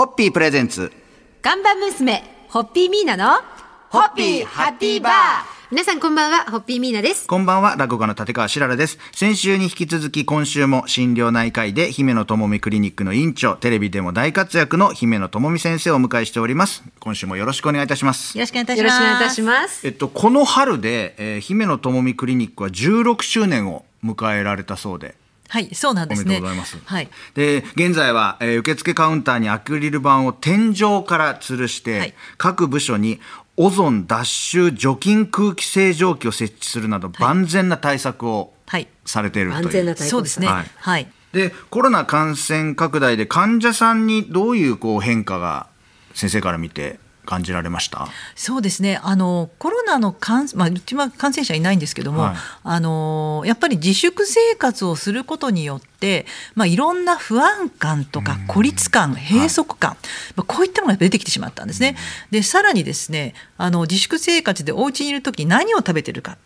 ホッピープレゼンツ。看板娘、ホッピーミーナの、ホッピーハッピーバー。皆さんこんばんは、ホッピーミーナです。こんばんは、落語家の立川しららです。先週に引き続き今週も心療内科医で姫野智美クリニックの院長、テレビでも大活躍の姫野智美先生をお迎えしております。今週もよろしくお願いいたします。よろしくお願いいたしよろしくお願いいたます。します。えっと、この春で、えー姫野智美クリニックは16周年を迎えられたそうで。はい、そうなんおめですね。でとうございます。はい。で、現在は、えー受付カウンターにアクリル板を天井から吊るして、はい各部署にオゾン脱臭除菌空気清浄機を設置するなど、万全な対策をはいされているという。万全な対策そうですね。ははいい。で、コロナ感染拡大で患者さんにどういうこう変化が先生から見て感じられました？そうですね。あのコロナの感、まあうちは感染者いないんですけども、はいあのやっぱり自粛生活をすることによって、まあいろんな不安感とか孤立感、閉塞感、まあこういったものが出てきてしまったんですね。で、さらにですね、あの自粛生活でお家にいるとき何を食べてるか。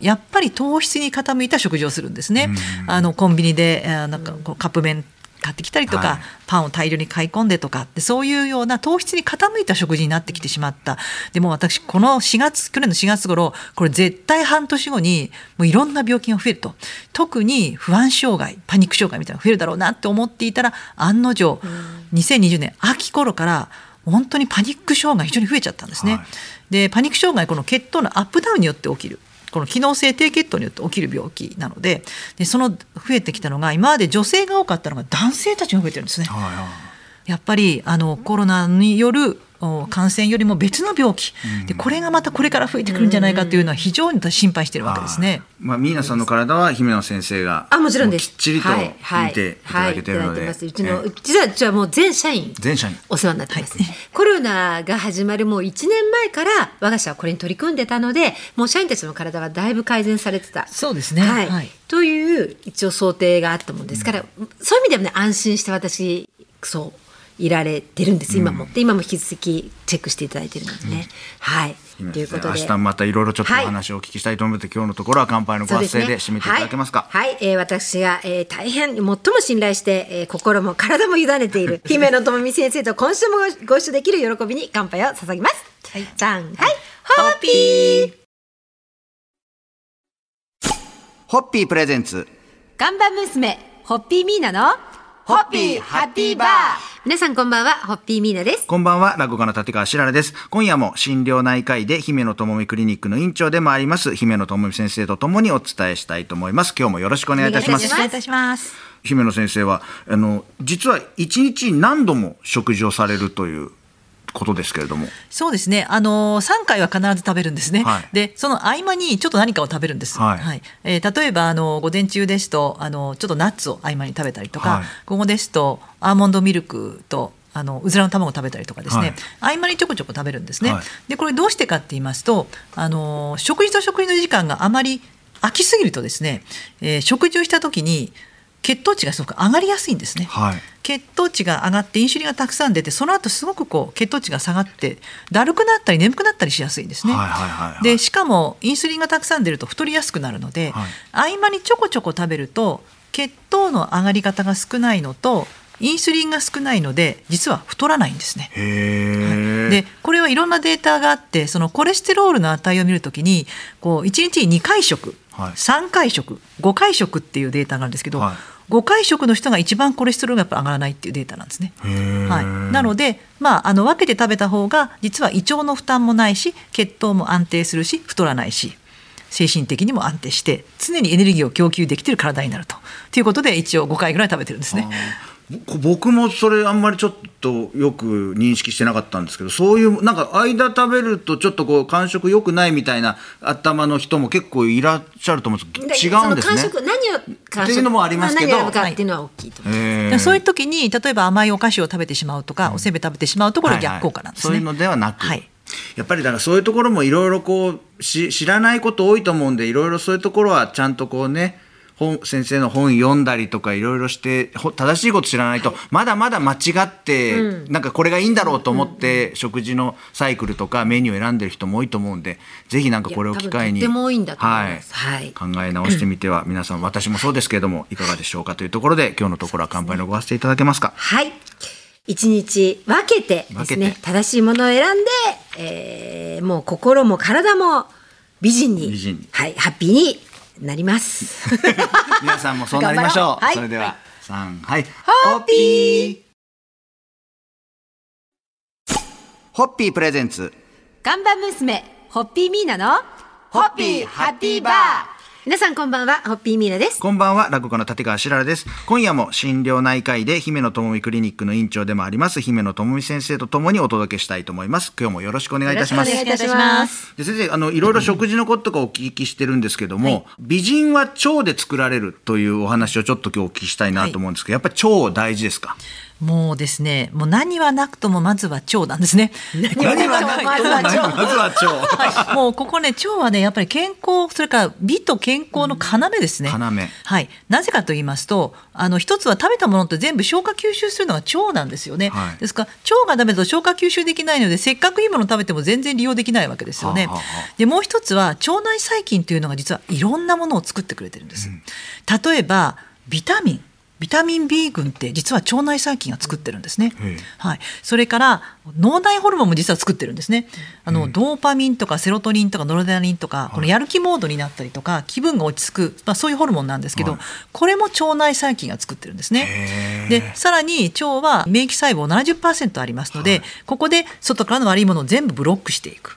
やっぱり糖質に傾いた食事をするんですね。あのコンビニで、えーなんかこうカップ麺買ってきたりとか、はい。パンを大量に買い込んでとかでそういうような糖質に傾いた食事になってきてしまった。でも私この4月去年の4月頃これ絶対半年後にもういろんな病気が増えると。特に不安障害パニック障害みたいなのが増えるだろうなって思っていたら案の定、2020年秋頃から本当にパニック障害非常に増えちゃったんですね。はい。でパニック障害この血糖のアップダウンによって起きるこの機能性低血糖によって起きる病気なのででその増えてきたのが今まで女性が多かったのが男性たちが増えてるんですね。はいはいやっぱりあのコロナによるお感染よりも別の病気。でこれがまたこれから増えてくるんじゃないかというのは非常に私心配しているわけですね。まあ、ミーナさんの体は姫野先生があ、もちろんです。きっちりとはい。はい。見ていただけているので、はい。い。ただいてます。うちの、えうちは、うちはもう全社員。全社員。お世話になってます、コロナが始まるもう1年前から我が社はこれに取り組んでたのでもう社員たちの体はだいぶ改善されてた。そうですね。はい。はい。という一応想定があったもんですから、そういう意味ではね安心して私そういられてるんです今も、で今も引き続きチェックしていただいてるのでね、はい。ということで。明日またいろいろちょっとおはい。話をお聞きしたいと思うので、今日のところは乾杯のご発声で締めていただけますか？はい、はい。えー私が、えー大変最も信頼して、えー心も体も委ねている 姫野智美先生と今週もごご一緒できる喜びに乾杯を捧げます。はい。じゃん。はい、ホッピー。ホッピープレゼンツ。看板娘、ホッピーミーナの、ホッピーハッピーバー皆さんこんばんは、ホッピーミーナです。こんばんは、落語家の立川しららです。今夜も心療内科医で姫野智美クリニックの院長でもあります、姫野智美先生とともにお伝えしたいと思います。今日もよろしくお願いいたしますお願いし。よろしくお願いいたします。姫野先生は、あの、実は一日に何度も食事をされるということですけれども。そうですね。あの三回は必ず食べるんですね。はいで、その合間にちょっと何かを食べるんです。はいえー例えばあの午前中ですとあのちょっとナッツを合間に食べたりとか、はい午後ですとアーモンドミルクとあのうずらの卵を食べたりとかですね、合間にちょこちょこ食べるんですね。はいでこれどうしてかって言いますと、あの食事と食事の時間があまり空きすぎるとですね、えー食事をした時に血糖値がすごく上がりやすいんですね。はい。血糖値が上がってインシュリンがたくさん出てその後すごくこう血糖値が下がってだるくなったり眠くなったりしやすいんですね。はいはいはいはいでしかもインスリンがたくさん出ると太りやすくなるので、合間にちょこちょこ食べると血糖の上がり方が少ないのとインスリンが少ないので実は太らないんですね。へえ。でこれはいろんなデータがあってそのコレステロールの値を見るときにこう1日に2回食、はい3回食5回食っていうデータがあるんですけど、はい5回食の人が一番コレステロールがやっぱ上がらないっていうデータなんですね。はい、なので、まあ、あの分けて食べた方が実は胃腸の負担もないし血糖も安定するし太らないし精神的にも安定して常にエネルギーを供給できている体になると。ということで一応5回ぐらい食べてるんですね。ぼ僕もそれあんまりちょっとよく認識してなかったんですけどそういうなんか間食べるとちょっとこう感触良くないみたいな頭の人も結構いらっしゃると思うんです。けど違うんですね。その感触何をっていうのもありますけど。何を選ぶかっていうのは大きいと思いそういう時に例えば甘いお菓子を食べてしまうとか、おせんべい食べてしまうとこれは逆効果なんですね。はいはいそういうのではなく、はい。やっぱりだからそういうところもいろいろこうし知らないこと多いと思うんでいろいろそういうところはちゃんとこうね本先生の本読んだりとかいろいろしてほ正しいこと知らないと、まだまだ間違って、なんかこれがいいんだろうと思って、食事のサイクルとかメニューを選んでる人も多いと思うんでぜひなんかこれを機会にとっても多いんだと思います。はい。考え直してみては 皆さん私もそうですけれどもいかがでしょうかというところで今日のところは乾杯のご発声いただけますか？はい。一日分けてです分ね正しいものを選んで、えーもう心も体も美人に美人に。はい、ハッピーになります。皆さんもそうなりましょう。はいそれでは、三はい。ホッピー。ホッピープレゼンツ。看板娘ホッピーミーナのホッピーハッピーバー皆さんこんばんはホッピーミーナです。こんばんは、落語家の立川しららです。今夜も心療内科医で姫野智美クリニックの院長でもあります、姫野智美先生とともにお届けしたいと思います。今日もよろしくお願いいたします。よろしくお願いいたします。で先生あのいろいろ食事のこととかお聞きしてるんですけども、美人は腸で作られるというお話をちょっと今日お聞きしたいなと思うんですけど、やっぱり腸大事ですか？もうですね、もう何はなくともまずは腸なんですね。何はなくまずは腸まずは腸はい、もうここね腸はねやっぱり健康それから美と健康の要ですね。要。はい。なぜかと言いますとあの一つは食べたものって全部消化吸収するのが腸なんですよね。はいですから腸がダメだと消化吸収できないのでせっかくいいもの食べても全然利用できないわけですよね。はあはでもう一つは腸内細菌というのが実はいろんなものを作ってくれてるんです。例えばビタミンビタミン B 群って実は腸内細菌が作ってるんですね。はい。それから脳内ホルモンも実は作ってるんですね。あの、ドーパミンとかセロトニンとかノルダリンとか、このやる気モードになったりとか気分が落ち着く、まあ、そういうホルモンなんですけど、はい。これも腸内細菌が作ってるんですね。でさらに腸は免疫細胞70%ありますので、ここで外からの悪いものを全部ブロックしていく。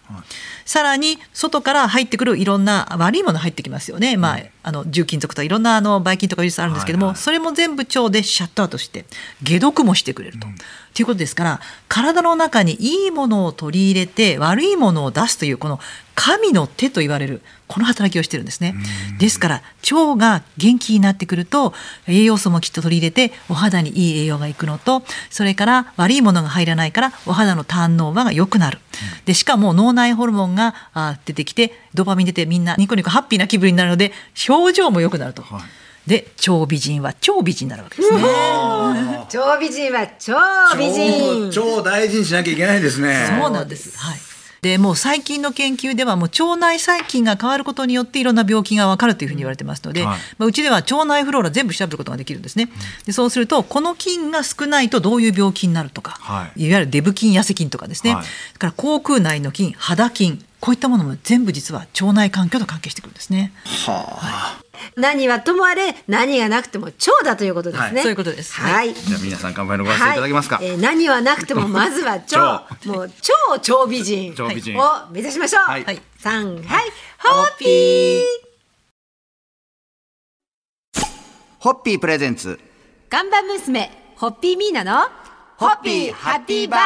さらに外から入ってくるいろんな悪いもの入ってきますよね、まあ、あの重金属とかいろんなあのばい菌とかウイルスあるんですけども、はいはいそれも全部腸でシャットアウトして解毒もしてくれると。ということですから体の中にいいものを取り入れて悪いものを出すというこの神の手と言われるこの働きをしてるんですね。ですから腸が元気になってくると栄養素もきっと取り入れてお肌にいい栄養がいくのとそれから悪いものが入らないからお肌のターンオーバーが良くなる。でしかも脳内ホルモンがあ出てきてドーパミン出てみんなニコニコハッピーな気分になるので表情も良くなると。はいで超美人は超美人になるわけですね。超美人は超美人。腸を大事にしなきゃいけないですね。そうなんです。はい。でもう最近の研究ではもう腸内細菌が変わることによっていろんな病気がわかるというふうに言われてますので、はいまあ、うちでは腸内フローラ全部調べることができるんですね。でそうするとこの菌が少ないとどういう病気になるとか、はいい、わゆるデブ菌痩せ菌とかですね、はいから口腔内の菌肌菌こういったものも全部実は腸内環境と関係してくるんですね。何はともあれ何がなくても腸だということですね。はい。そういうことです。はい。じゃあ皆さん乾杯のご発声いただけますか。はい。えー何はなくてもまずは腸。もう超超美人。超美人。を目指しましょう。はい。はい。三はい。ホッピー。ホッピープレゼンツ。看板娘。ホッピーミーナのホッピーハッピーバー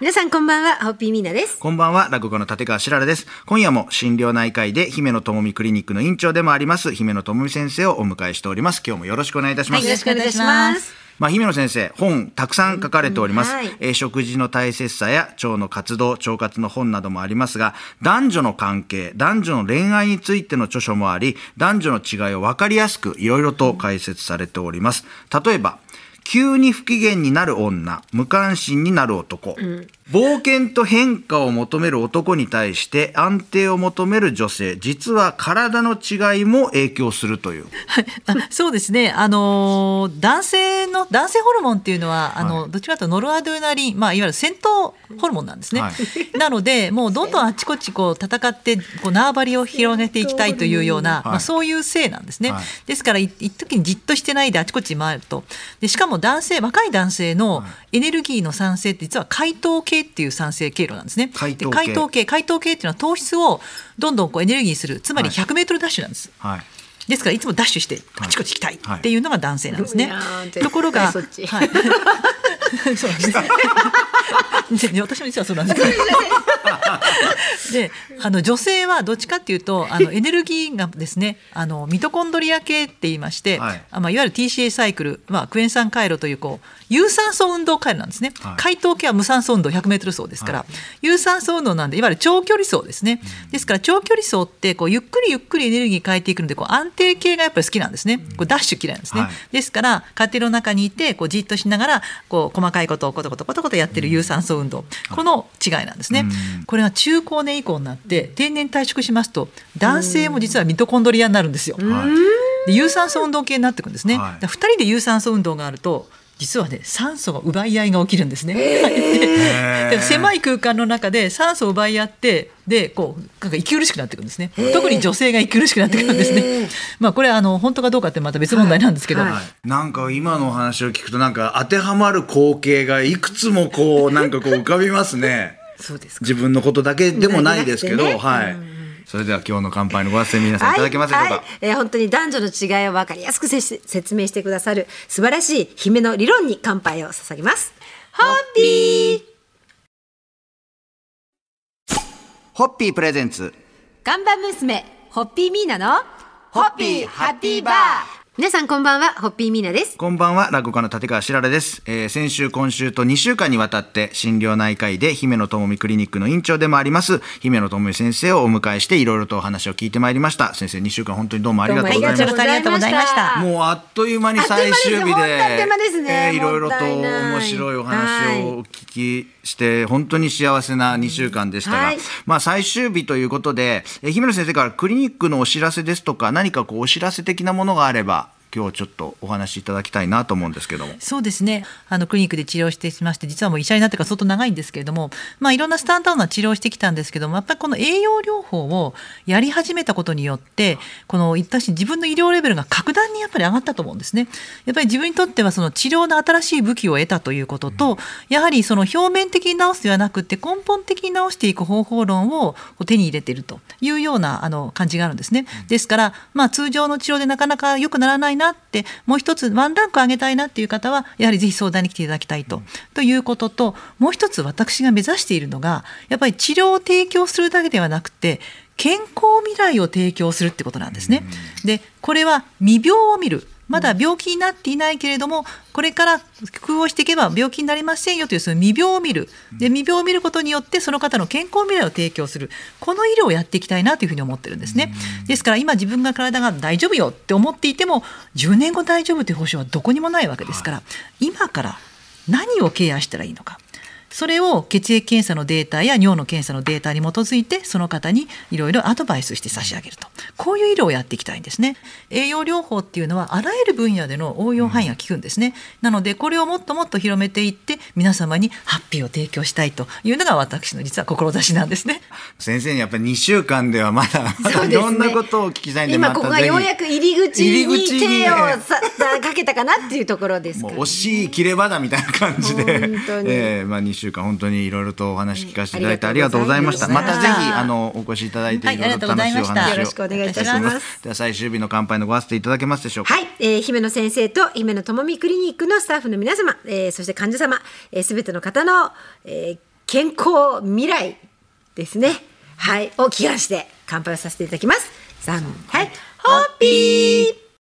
皆さんこんばんはホッピーミーナです。こんばんは、落語家の立川しららです。今夜も心療内科医で姫野智美クリニックの院長でもあります、姫野智美先生をお迎えしております。今日もよろしくお願いいたします。よろしくお願いします。まあ、姫野先生、本たくさん書かれております。うんはいえー食事の大切さや腸の活動、腸活の本などもありますが、男女の関係、男女の恋愛についての著書もあり、男女の違いを分かりやすくいろいろと解説されております。例えば、急に不機嫌になる女、無関心になる男、冒険と変化を求める男に対して安定を求める女性、実は体の違いも影響するという。あそうですね、あのー男性の男性ホルモンっていうのはあの、はいどちらかというとノルアドレナリン、まあ、いわゆる戦闘ホルモンなんですね。は なのでもうどんどんあちこちこう戦ってこう縄張りを広げていきたいというような、まあ、そういう性なんですね。はい。ですからい一時にじっとしてないであちこち回ると。でしかも男性若い男性のエネルギーの産生って実は解糖系っていう産生経路なんですね。で解糖系解糖系解糖系っていうのは糖質をどんどんこうエネルギーにするつまりはい100メートルダッシュなんです。はい。ですからいつもダッシュしてあちこち行きたいはいっていうのが男性なんですね。いやー絶対ところが、はい、そうなんですね。私も実はそうなんです。で、あの女性はどっちかっていうと、あの エネルギーがですね、あのミトコンドリア系って言いまして、はいあまあいわゆる TCA サイクル、まあクエン酸回路というこう有酸素運動回路なんですね。はい解凍系は無酸素運動100メートル走ですから、有酸素運動なんでいわゆる長距離走ですね。ですから長距離走ってこうゆっくりゆっくりエネルギー変えていくのでこう安定系がやっぱり好きなんですね。こうダッシュ嫌いなんですね。はいですから家庭の中にいてこうじっとしながらこう細かいことをコトコトコトコトやってる有酸素運動、この違いなんですね。うんこれが中高年以降になって定年退職しますと男性も実はミトコンドリアになるんですよ。はいで有酸素運動系になっていくんですね。はいだから2人で有酸素運動があると実はね酸素が奪い合いが起きるんですね。で狭い空間の中で酸素を奪い合ってでこうなんか息苦しくなってくるんですね。特に女性が息苦しくなってくるんですね。まあこれあの本当かどうかってまた別問題なんですけど、はいはいなんか今のお話を聞くとなんか当てはまる光景がいくつもこうなんかこう浮かびますね。そうですか自分のことだけでもないですけど、ねはい。それでは今日の乾杯のご発声皆さんいただけますでしょうか？はいはいえー本当に男女の違いを分かりやすくせし説明してくださる素晴らしい姫の理論に乾杯を捧げます。ホッピーホッピープレゼンツ。看板娘ホッピーミーナのホッピーハッピーバー皆さんこんばんはホッピーミーナです。こんばんは、落語家の立川しららです。えー先週、今週と2週間にわたって、心療内科医で姫野智美クリニックの院長でもあります、姫野智美先生をお迎えして、いろいろとお話を聞いてまいりました。先生、2週間本当にどうもありがとうございました。どうもありがとうございましたもうあっという間に最終日で、あっという間でねえーいろいろと面白いお話をお聞きして、本当に幸せな2週間でしたが、はいまあ最終日ということで、えー姫野先生からクリニックのお知らせですとか、何かこうお知らせ的なものがあれば、今日ちょっとお話しいただきたいなと思うんですけども。そうですねあのクリニックで治療してきまして実はもう医者になってから相当長いんですけれども、まあ、いろんなスタンダードな治療をしてきたんですけどもやっぱりこの栄養療法をやり始めたことによってこの私自分の医療レベルが格段にやっぱり上がったと思うんですね。やっぱり自分にとってはその治療の新しい武器を得たということと、やはりその表面的に治すではなくて根本的に治していく方法論を手に入れているというようなあの感じがあるんですね。ですから、まあ、通常の治療でなかなか良くならないなってもう一つワンランク上げたいなっていう方はやはりぜひ相談に来ていただきたいと,、ということともう一つ私が目指しているのがやっぱり治療を提供するだけではなくて健康未来を提供するってことなんですね。でこれは未病を見るまだ病気になっていないけれどもこれから工夫をしていけば病気になりませんよというその未病を見る。で未病を見ることによってその方の健康未来を提供する。この医療をやっていきたいなというふうに思ってるんですね。ですから今自分が体が大丈夫よって思っていても10年後大丈夫という保証はどこにもないわけですから今から何をケアしたらいいのかそれを血液検査のデータや尿の検査のデータに基づいてその方にいろいろアドバイスして差し上げると。こういう医療をやっていきたいんですね。栄養療法っていうのはあらゆる分野での応用範囲が効くんですね、なのでこれをもっともっと広めていって皆様にハッピーを提供したいというのが私の実は志なんですね。先生にやっぱり2週間ではまだまだいろんなことをお聞きしたいんで、今またぜひここがようやく入り口に手をさかけたかなっていうところですから、もう惜しい切れ場だみたいな感じで、本当に。えーまあ、2週間本当にいろいろとお話聞かせていただいてうんありがとうございました。またぜひあのお越しいただいてはいいろいろと楽しいお話を。よろしくお願いいたします。では最終日の乾杯のご発声いただけますでしょうか？はい、えー姫野先生と姫野智美クリニックのスタッフの皆様、えーそして患者様すべ、えー、全ての方の、えー健康未来ですね。はいを祈願して乾杯をさせていただきます。三はい、ホッピー